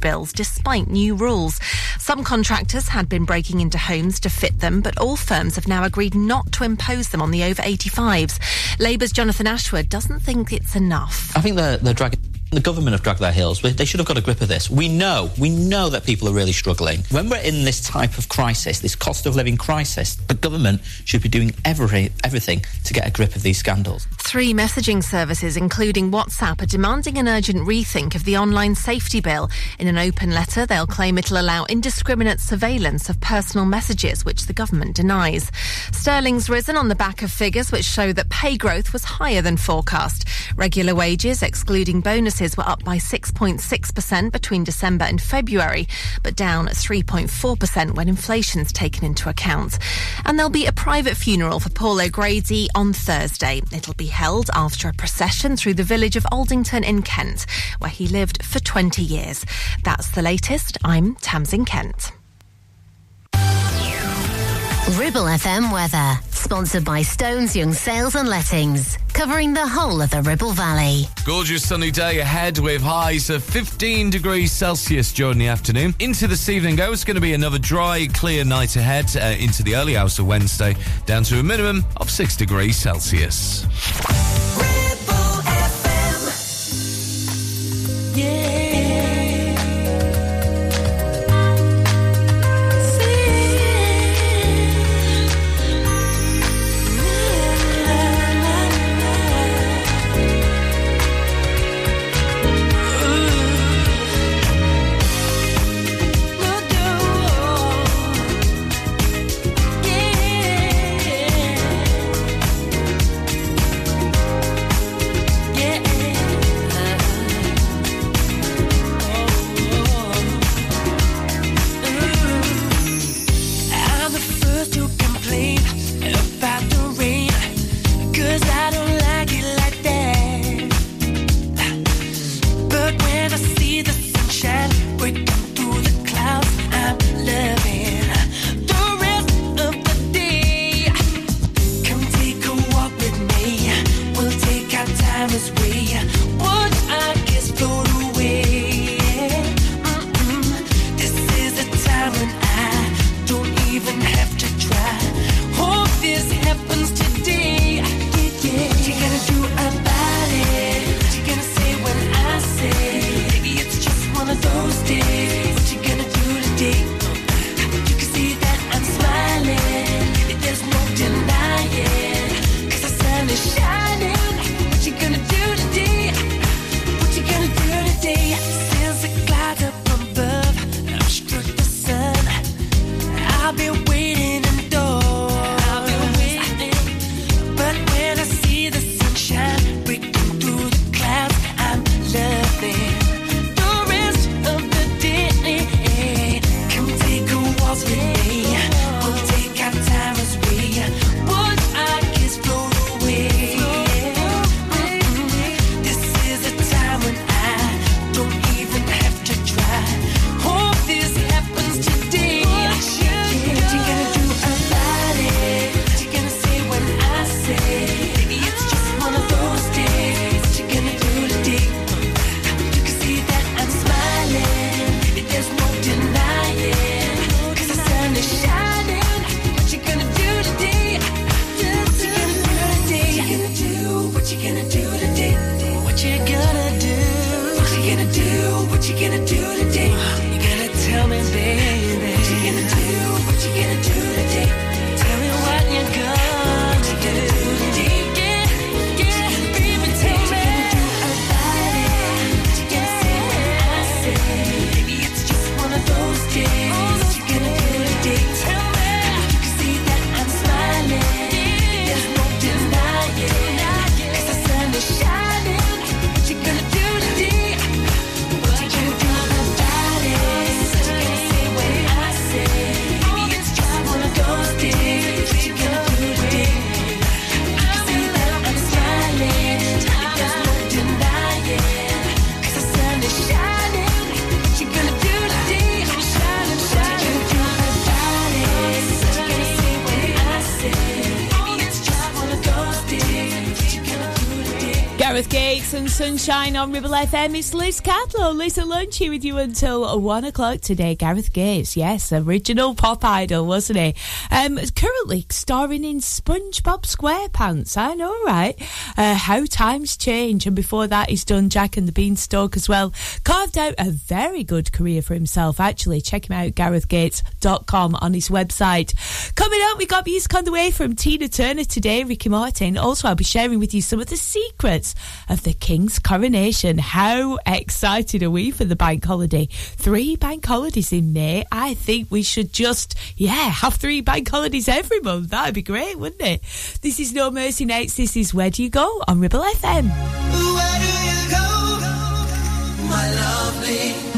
bills despite new rules. Some contractors had been breaking into homes to fit them, but all firms have now agreed not to impose them on the over 85s. Labour's Jonathan Ashworth doesn't think it's enough. I think they're, they're dragging the government have dragged their heels. They should have got a grip of this. We know, we know that people are really struggling. When we're in this type of crisis, this cost of living crisis, the government should be doing every, everything to get a grip of these scandals. Three messaging services, including WhatsApp, are demanding an urgent rethink of the online safety bill. In an open letter, they'll claim it'll allow indiscriminate surveillance of personal messages, which the government denies. Sterling's risen on the back of figures which show that pay growth was higher than forecast. Regular wages, excluding bonuses, were up by 6.6% between December and February, but down 3.4% when inflation's taken into account. And there'll be a private funeral for Paul O'Grady on Thursday. It'll be held after a procession through the village of Aldington in Kent, where he lived for 20 years. That's the latest. I'm Tamsin Kent. Ribble FM weather, sponsored by Stones Young Sales and Lettings, covering the whole of the Ribble Valley. Gorgeous sunny day ahead with highs of 15 degrees Celsius during the afternoon. Into this evening, though, it's going to be another dry, clear night ahead uh, into the early hours of Wednesday, down to a minimum of 6 degrees Celsius. I'm the Sunshine on Ribble FM. It's Liz Cadlow, Liz at Lunch here with you until one o'clock today. Gareth Gates, yes, original pop idol, wasn't he? Um, currently starring in SpongeBob SquarePants. I know, right? Uh, how times change. And before that, he's done Jack and the Beanstalk as well. Carved out a very good career for himself, actually. Check him out, garethgates.com on his website. Coming up, we got music on the way from Tina Turner today, Ricky Martin. Also, I'll be sharing with you some of the secrets of the King's coronation. How excited are we for the bank holiday? Three bank holidays in May. I think we should just, yeah, have three bank holidays every month. That'd be great, wouldn't it? This is No Mercy Nights. This is Where Do You Go on Ribble FM. Where do you go, my lovely?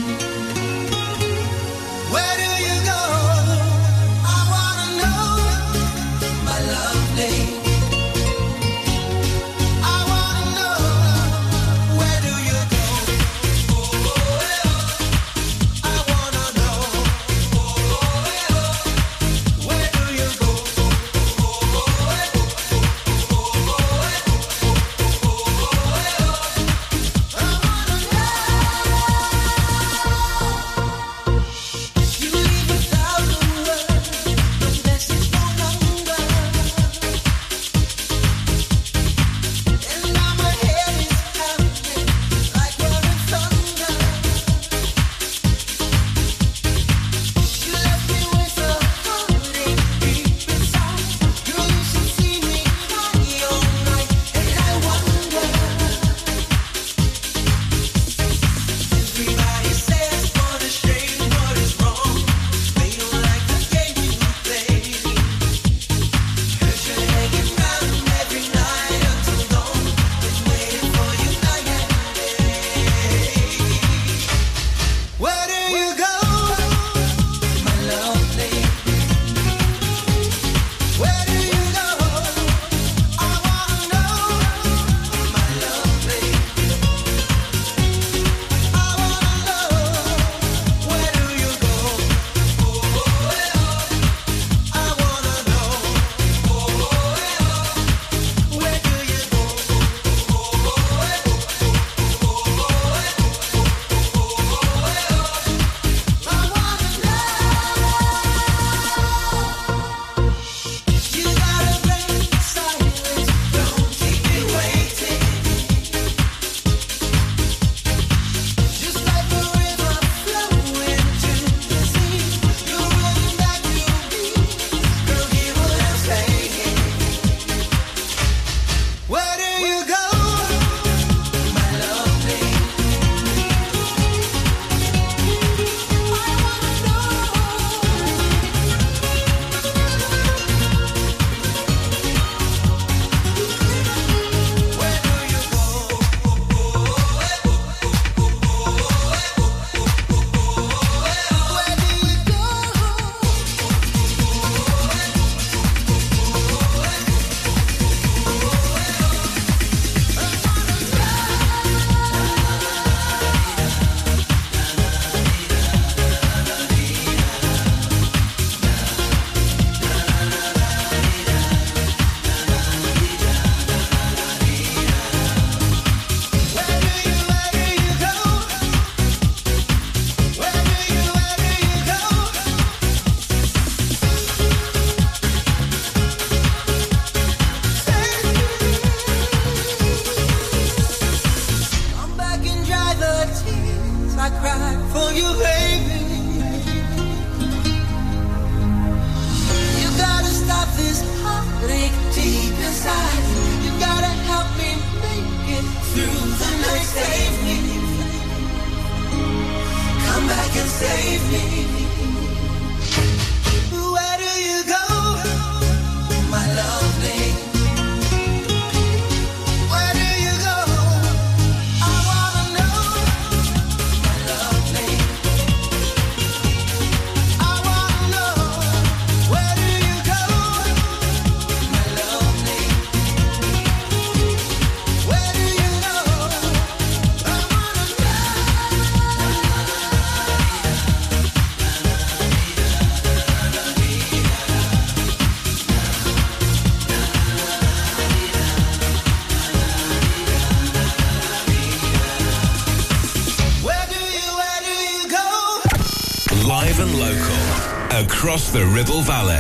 The Ribble Valley.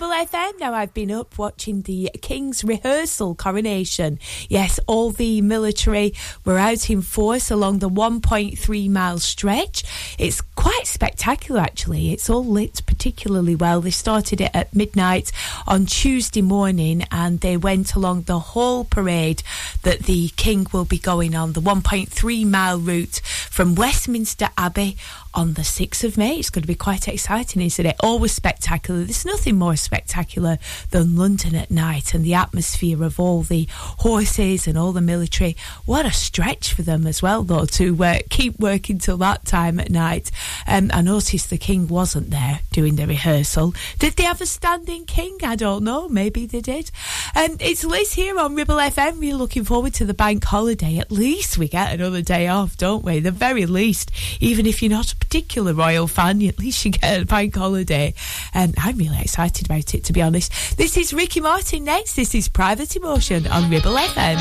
Ribble FM. Now, I've been up watching the King's rehearsal coronation. Yes, all the military were out in force along the 1.3 mile stretch. It's quite spectacular, actually. It's all lit particularly well. They started it at midnight on Tuesday morning and they went along the whole parade that the King will be going on, the 1.3 mile route from Westminster Abbey on the 6th of May. It's going to be quite exciting, isn't it? Always spectacular. There's nothing more spectacular than London at night and the atmosphere of all the horses and all the military. What a stretch for them as well, though, to uh, keep working till that time at night. Um, I noticed the King wasn't there doing the rehearsal. Did they have a standing King? I don't know. Maybe they did. Um, it's Liz here on Ribble FM. We're looking forward to the bank holiday. At least we get another day off, don't we? The very least, even if you're not particular royal fan, at least you get a bank holiday. And I'm really excited about it, to be honest. This is Ricky Martin next. This is Private Emotion on Ribble FM.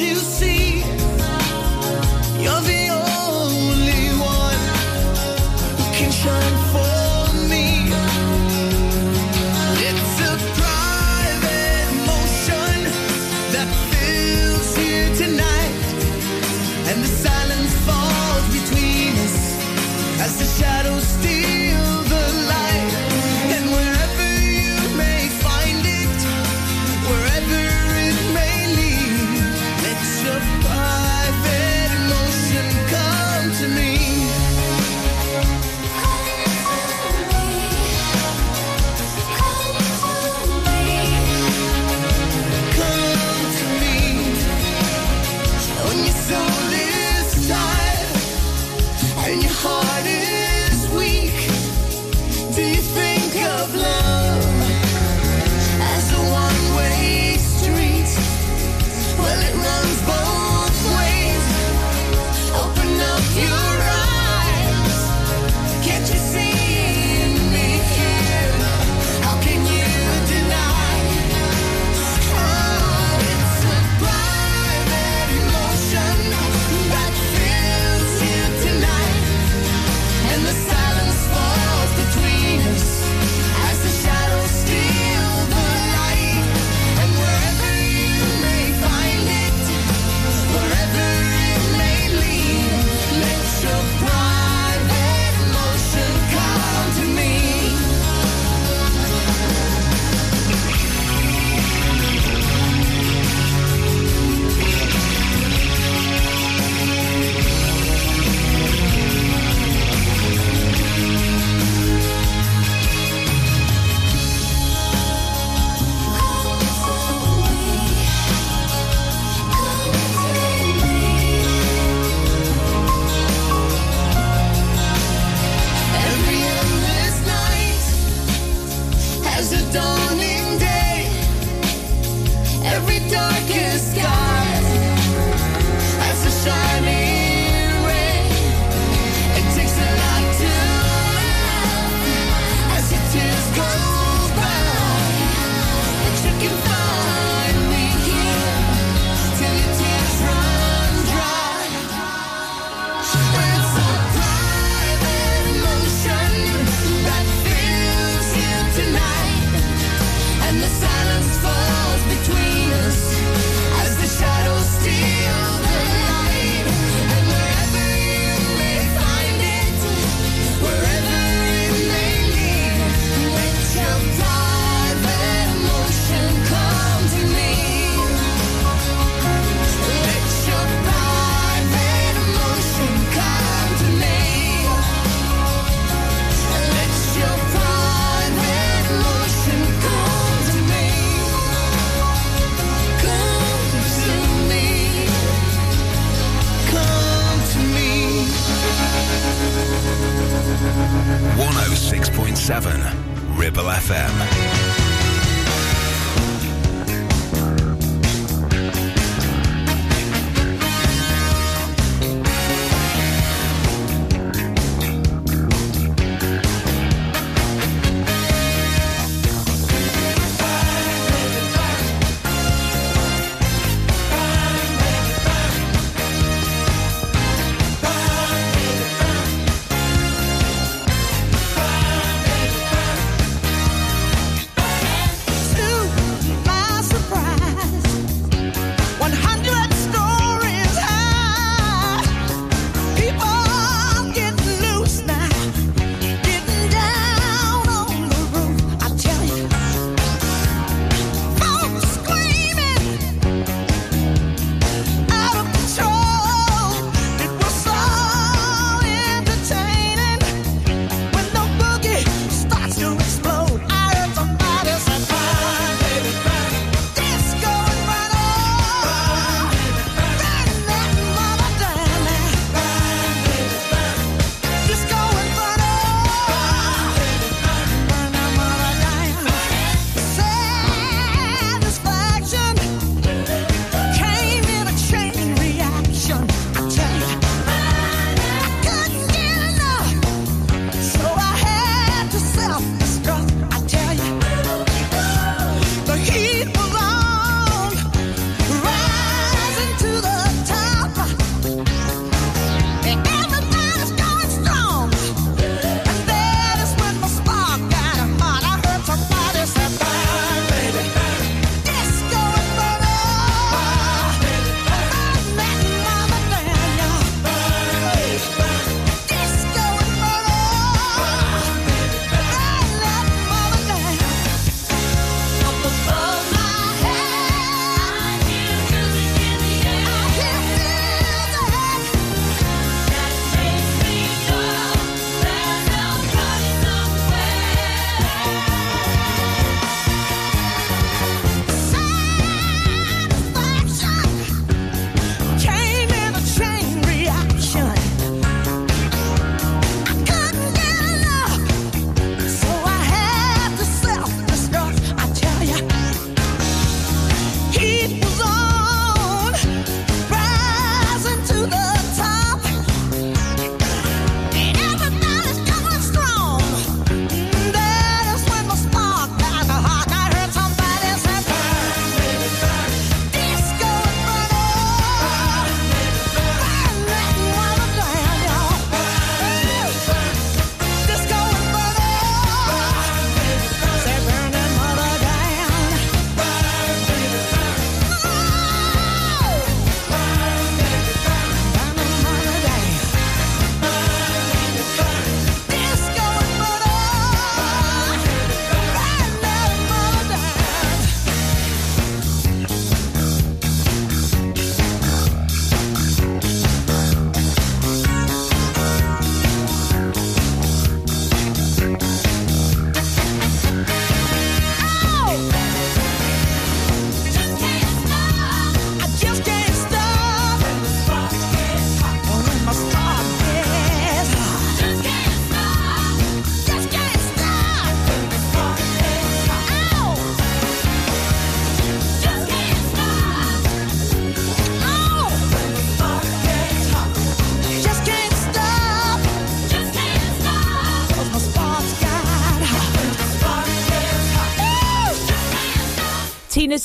You see? 106.7 Ribble FM.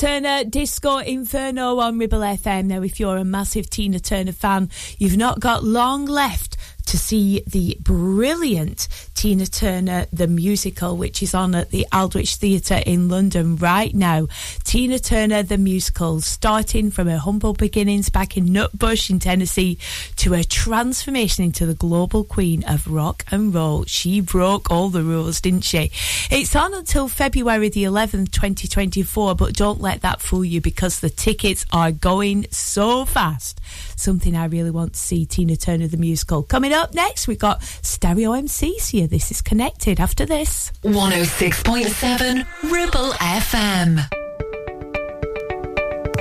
Turner Disco Inferno on Ribble FM. Now, if you're a massive Tina Turner fan, you've not got long left to see the brilliant Tina Turner the musical, which is on at the Aldwych Theatre in London right now. Tina Turner the musical, starting from her humble beginnings back in Nutbush in Tennessee to her transformation into the global queen of rock and roll. She broke all the rules, didn't she? It's on until February the 11th, 2024, but don't let that fool you because the tickets are going so fast. Something I really want to see Tina Turner the musical. Coming up next, we've got Stereo MCs here. This is connected after this. 106.7 Ribble FM.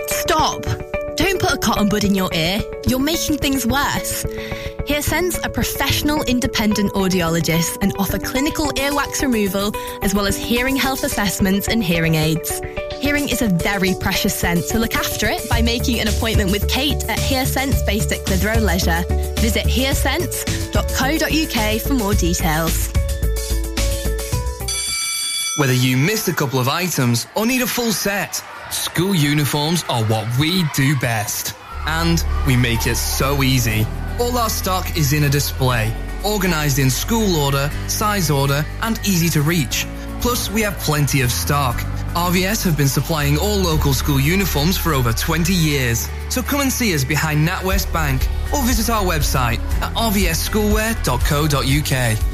Stop! Don't put a cotton bud in your ear. You're making things worse. HearSense are professional independent audiologists and offer clinical earwax removal as well as hearing health assessments and hearing aids. Hearing is a very precious sense, so look after it by making an appointment with Kate at HearSense based at Clitheroe Leisure. Visit hearsense.co.uk for more details. Whether you missed a couple of items or need a full set, school uniforms are what we do best. And we make it so easy. All our stock is in a display, organized in school order, size order, and easy to reach. Plus, we have plenty of stock. RVS have been supplying all local school uniforms for over 20 years. So come and see us behind NatWest Bank or visit our website at rvsschoolwear.co.uk.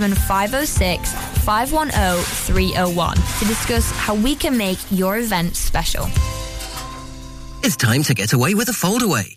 07506 510 301 to discuss how we can make your event special. It's time to get away with a foldaway.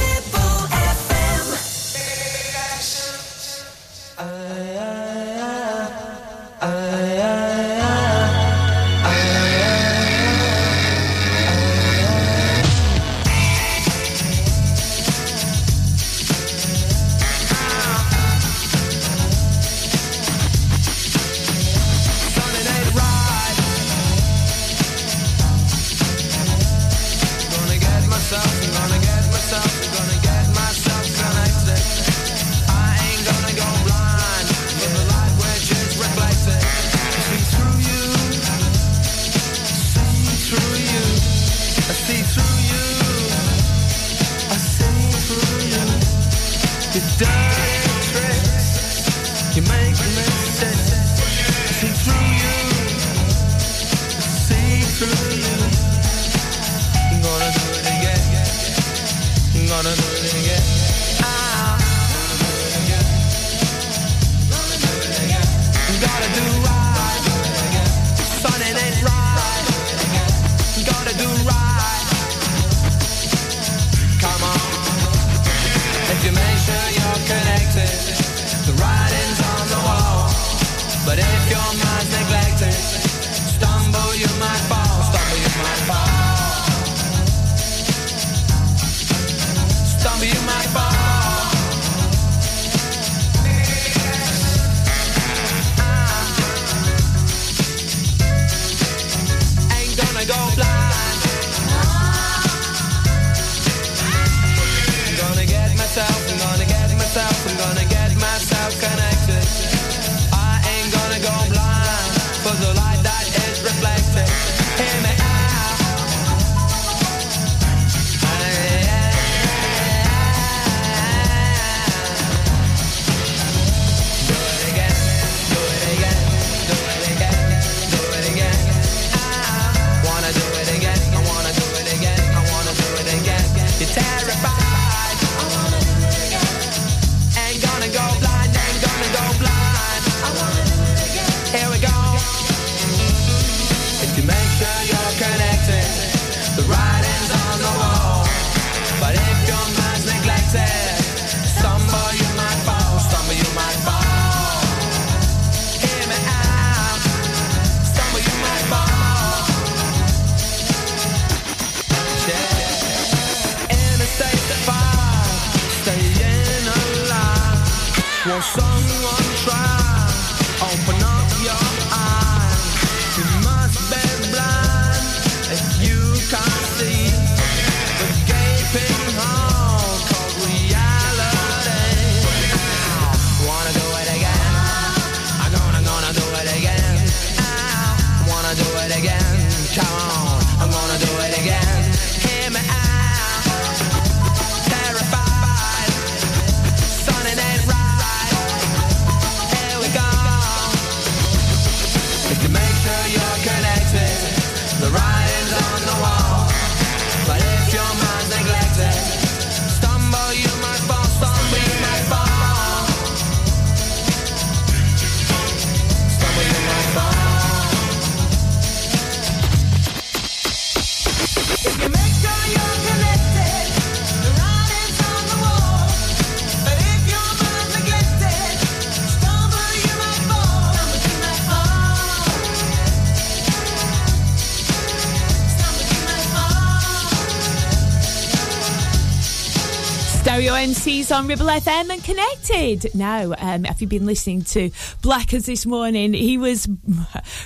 Stereo MCs on Ribble FM and connected. Now, um, have you been listening to Blackers this morning? He was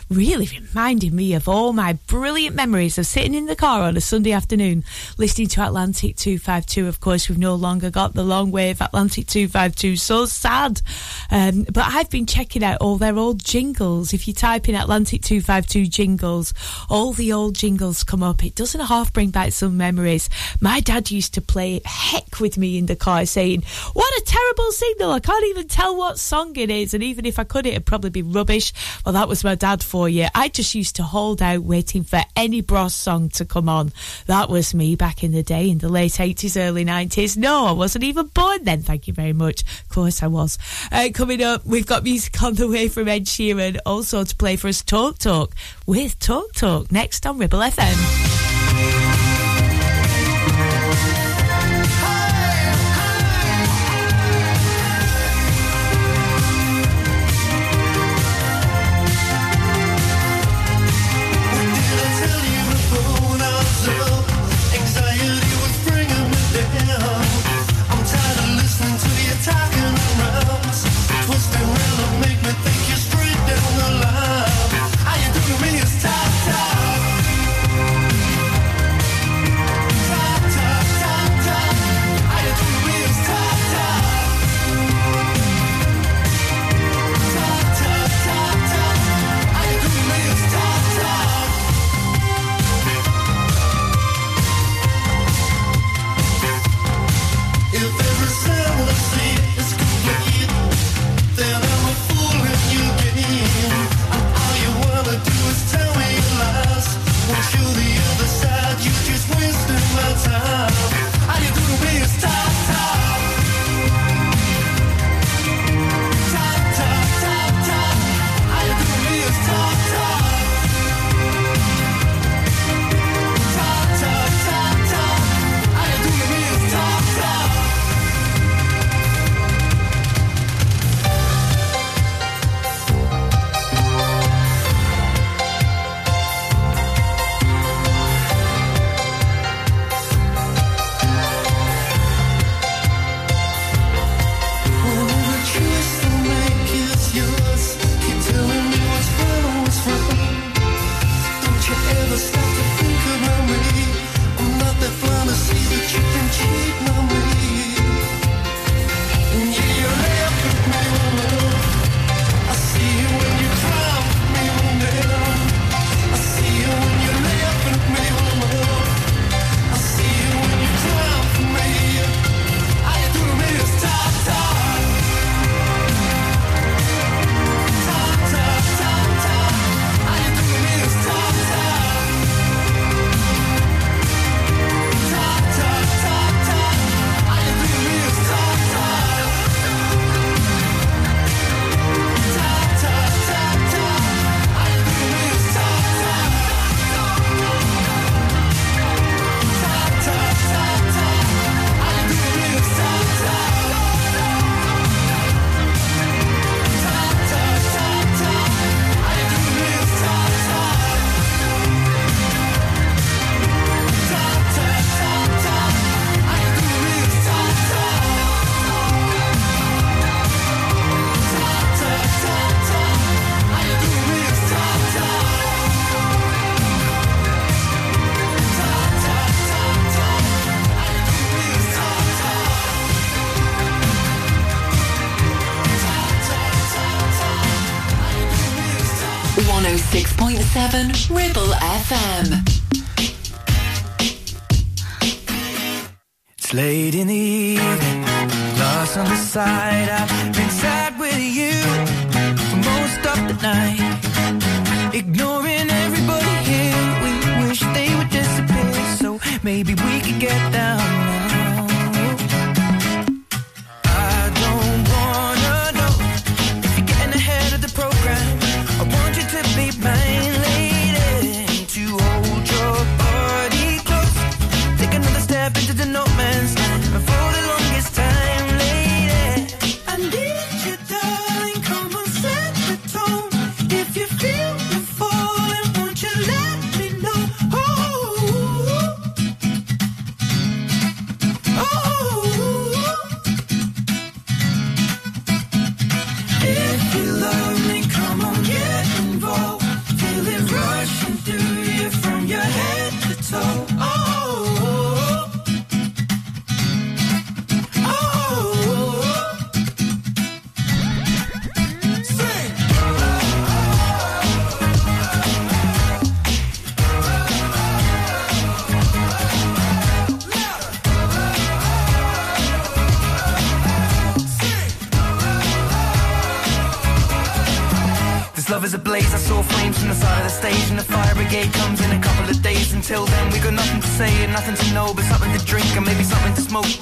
really reminding me of all my brilliant memories of sitting in the car on a Sunday afternoon listening to Atlantic 252. Of course, we've no longer got the long wave Atlantic 252. So sad. Um, but I've been checking out all their old jingles. If you type in Atlantic 252 jingles, all the old jingles come up. It doesn't half bring back some memories. My dad used to play heck with me in the car saying, What a terrible signal. I can't even tell what song it is. And even if I could, it'd probably be rubbish. Well, that was my dad for you. I just used to hold out waiting for any Bros song to come on. That was me back in the day in the late 80s, early 90s. No, I wasn't even born then. Thank you very much. Of course I was. Uh, coming up, we've got music on the way from Ed Sheeran. Also to play for us Talk Talk with Talk Talk next on Ribble FM. This love is a blaze. I saw flames from the side of the stage, and the fire brigade comes in a couple of days. Until then, we got nothing to say and nothing to know, but something to drink and maybe something to smoke.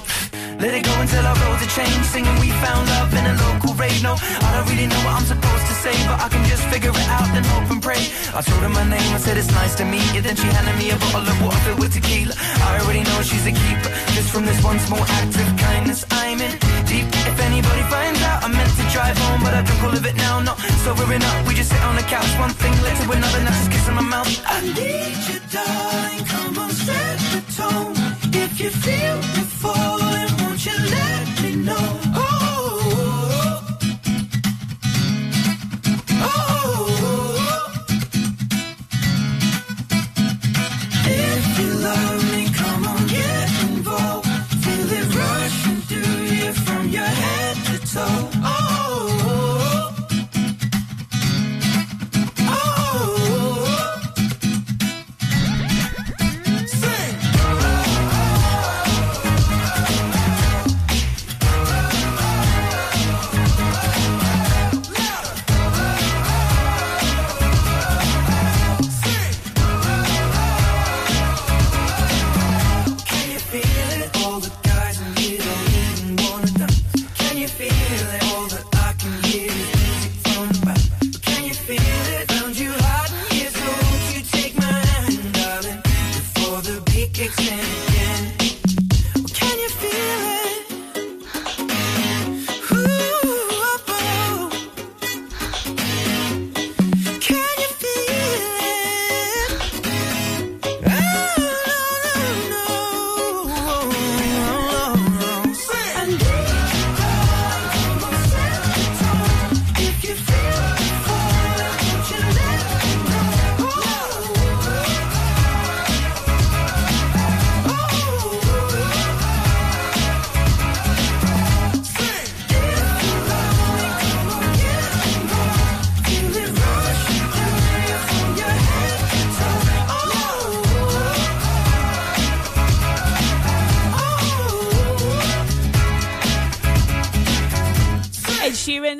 Let it go until our roads are changed. Singing, we found love in a local rave. No, I don't really know what I'm supposed to say, but I can just figure it out and hope and pray. I told her my name, I said it's nice to meet you. Then she handed me a bottle of water filled with tequila. I already know she's a keeper. Just from this one small act of kindness, I'm in deep. If anybody finds out, I meant to drive home, but I drunk all of it now. Not sobering up, we just sit on the couch. One thing led to another, now she's kissing my mouth. I need you, darling. Come on, set the tone. If you feel me falling, won't you let me know? Kicks in again? Can you feel it?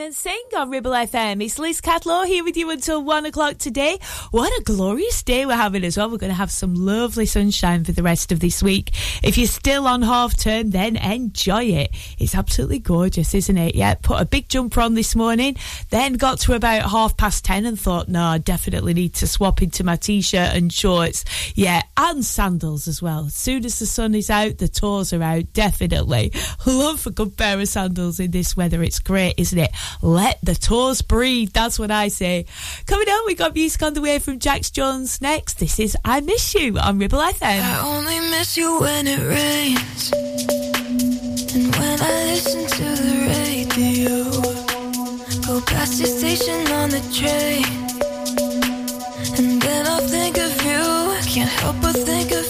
And Sing on Ribble FM. It's Liz Catlow here with you until one o'clock today. What a glorious day we're having as well. We're going to have some lovely sunshine for the rest of this week. If you're still on half term, then enjoy it. It's absolutely gorgeous, isn't it? Yeah, put a big jumper on this morning, then got to about half past ten and thought, no, I definitely need to swap into my t-shirt and shorts. Yeah, and sandals as well. As soon as the sun is out, the toes are out, definitely. Love a good pair of sandals in this weather. It's great, isn't it? Let the toes breathe. That's what I say. Coming up, we got music on the way from Jax Jones next. This is I Miss You on Ribble I FM. I only miss you when it rains. And when I listen to the radio, go past your station on the train. And then I'll think of you. I Can't help but think of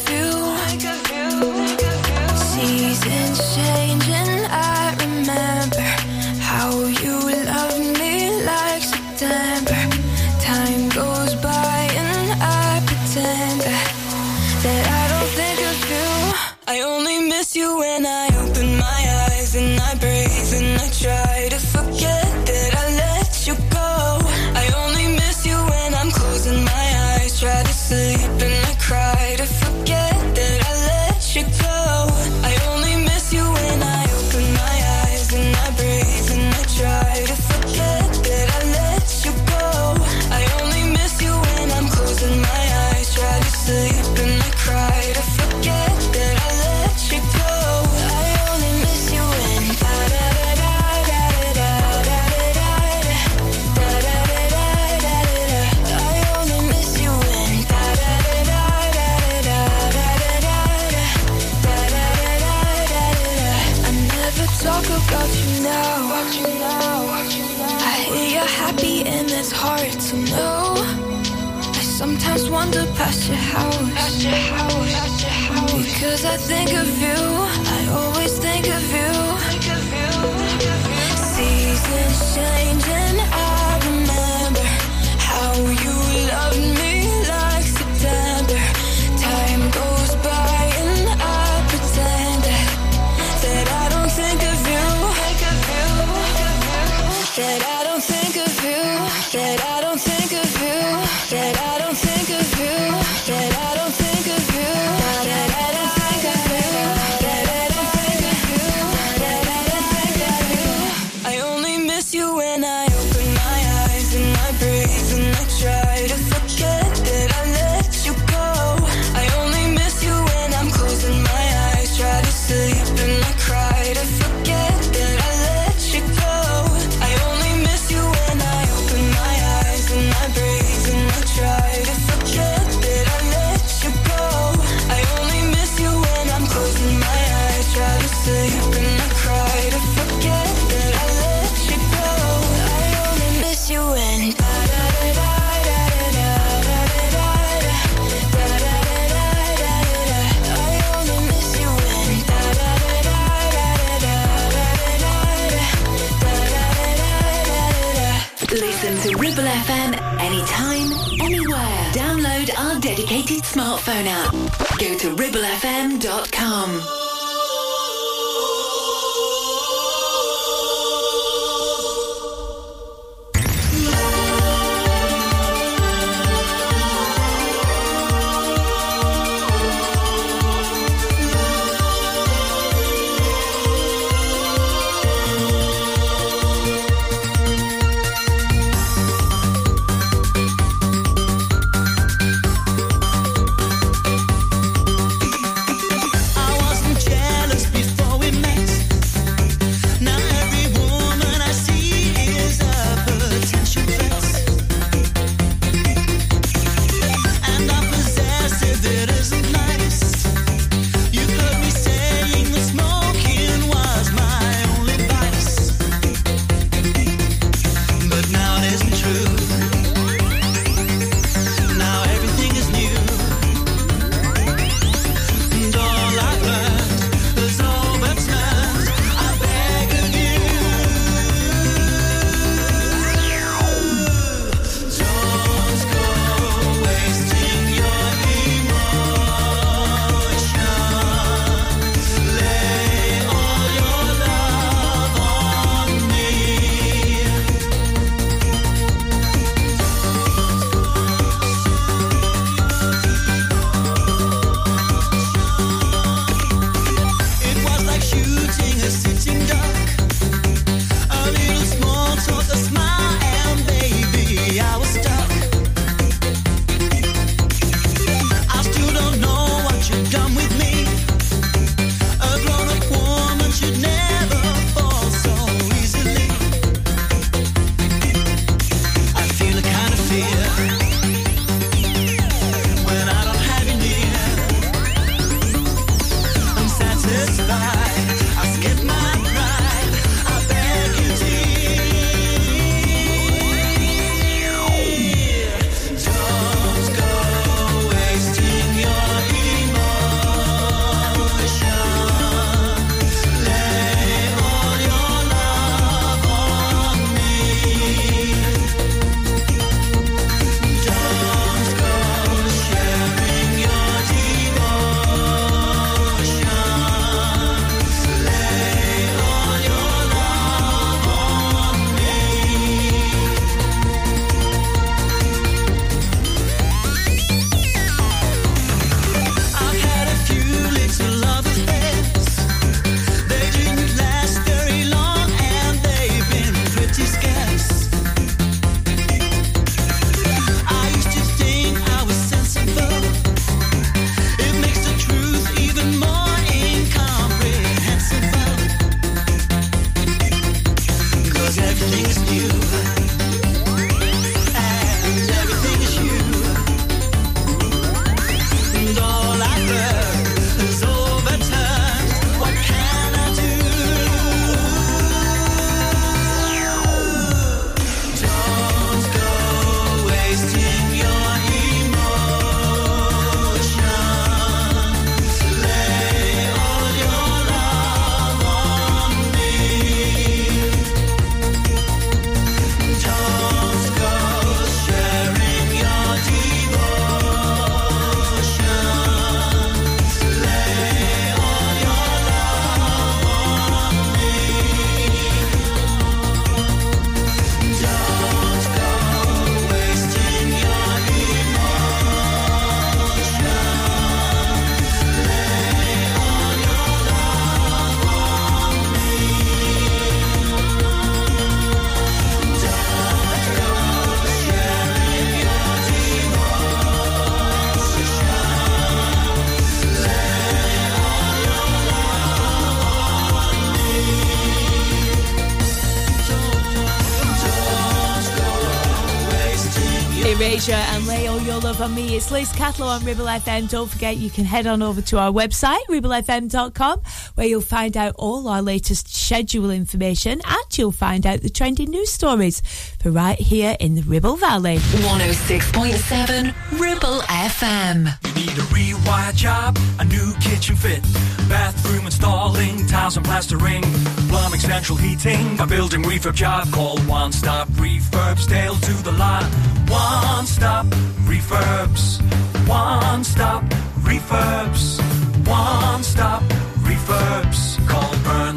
On Me. It's Liz Catlow on Ribble FM. Don't forget you can head on over to our website, ribblefm.com, where you'll find out all our latest schedule information and you'll find out the trending news stories for right here in the Ribble Valley. 106.7 Ribble FM. You need a rewire job, a new kitchen fit, bathroom installing, tiles and plastering, plumbing, central heating, a building refurb job. Call One Stop Refurbs, Dale to the lot. One Stop Refurbs. One Stop Refurbs. One Stop Refurbs.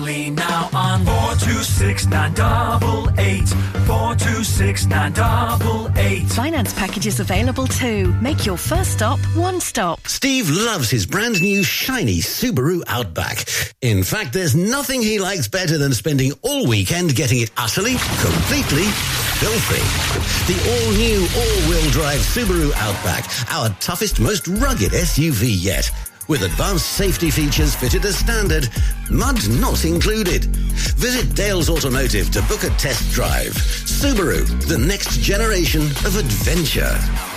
Call Burnley now on 426 988. 426 988. Finance packages available too. Make your first stop one stop. Steve loves his brand new shiny Subaru Outback. In fact, there's nothing he likes better than spending all weekend getting it utterly, completely filthy. The all-new all-wheel drive Subaru Outback, our toughest, most rugged SUV yet. With advanced safety features fitted as standard, mud not included. Visit Dale's Automotive to book a test drive. Subaru, the next generation of adventure.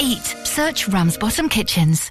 eat. Search Ramsbottom Kitchens.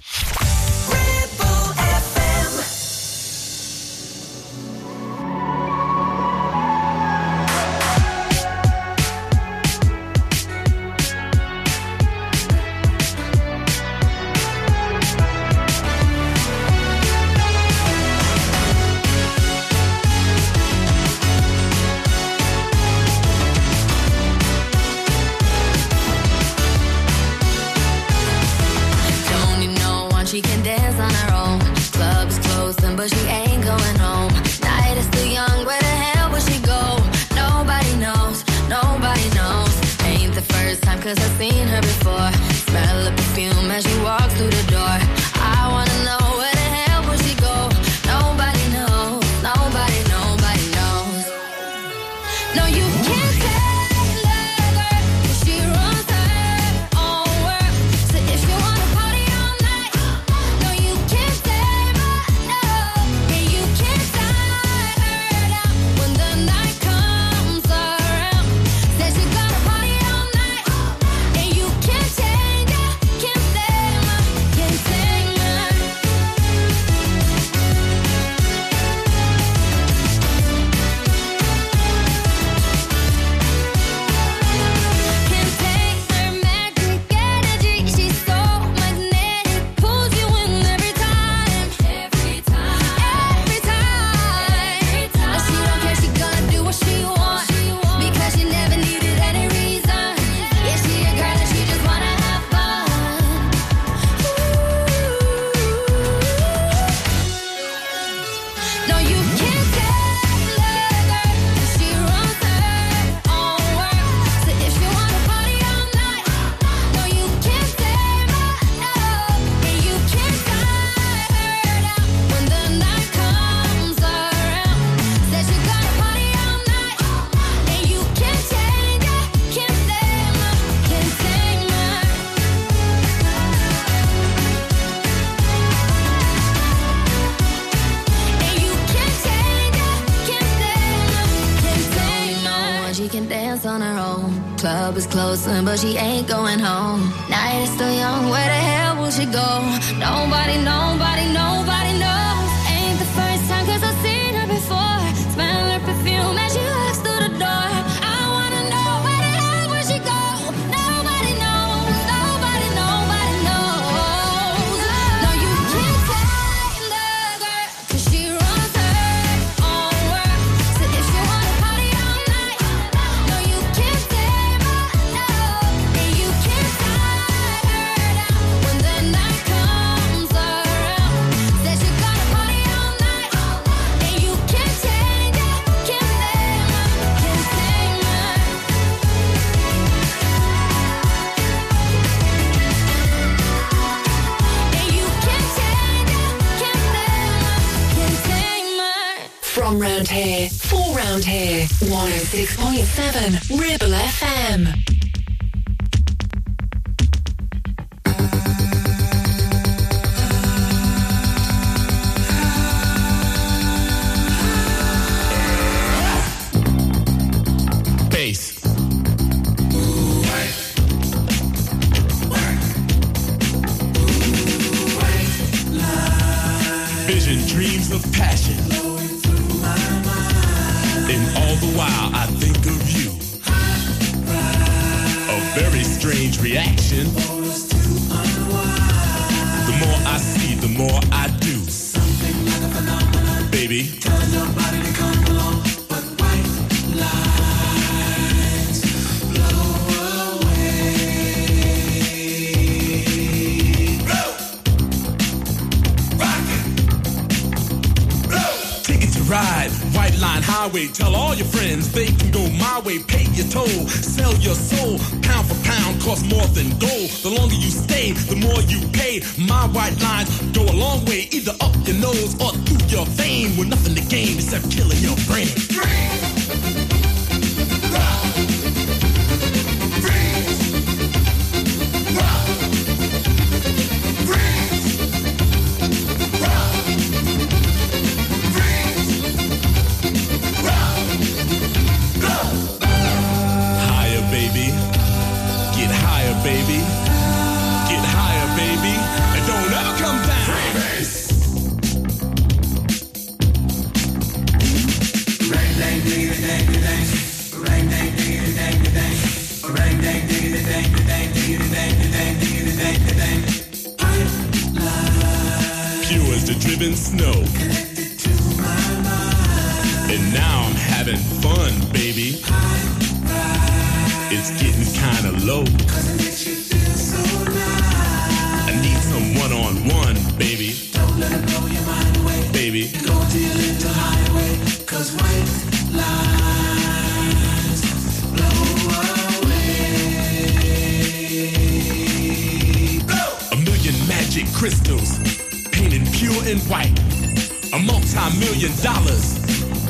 Killing your having fun, baby. It's getting kinda low. I need some one on one, baby. Don't let it blow your mind away. Baby. To your little highway. Cause white lines blow away. A million magic crystals painted pure and white. A multi-million dollars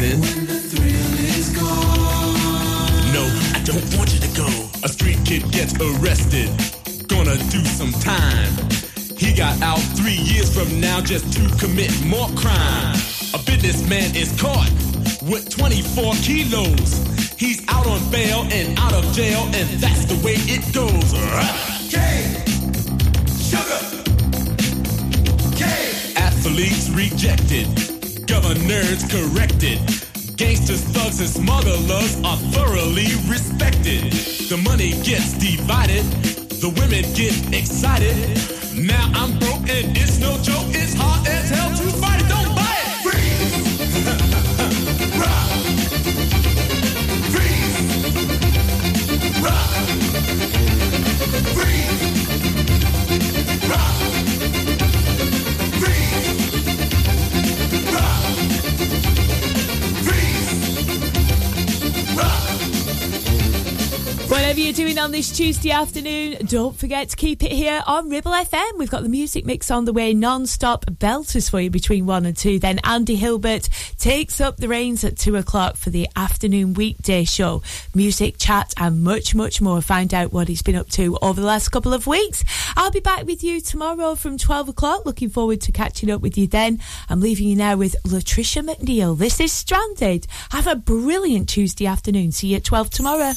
is rising. When the thrill is gone. No, I don't want you to go. A street kid gets arrested. Gonna do some time. He got out three years from now just to commit more crime. A businessman is caught with 24 kilos. He's out on bail and out of jail, and that's the way it goes. K. Sugar. K. Athletes rejected. Governors corrected. Gangsters, thugs, and smugglers are thoroughly respected. The money gets divided. The women get excited. Now I'm broke and it's no joke. It's hard as hell Whatever you're doing on this Tuesday afternoon, don't forget to keep it here on Ribble FM. We've got the music mix on the way, non-stop belters for you between one and two. Then Andy Hilbert takes up the reins at two o'clock for the afternoon weekday show. Music, chat, and much, much more. Find out what he's been up to over the last couple of weeks. I'll be back with you tomorrow from 12 o'clock. Looking forward to catching up with you then. I'm leaving you now with Lutricia McNeal. This is Stranded. Have a brilliant Tuesday afternoon. See you at 12 tomorrow.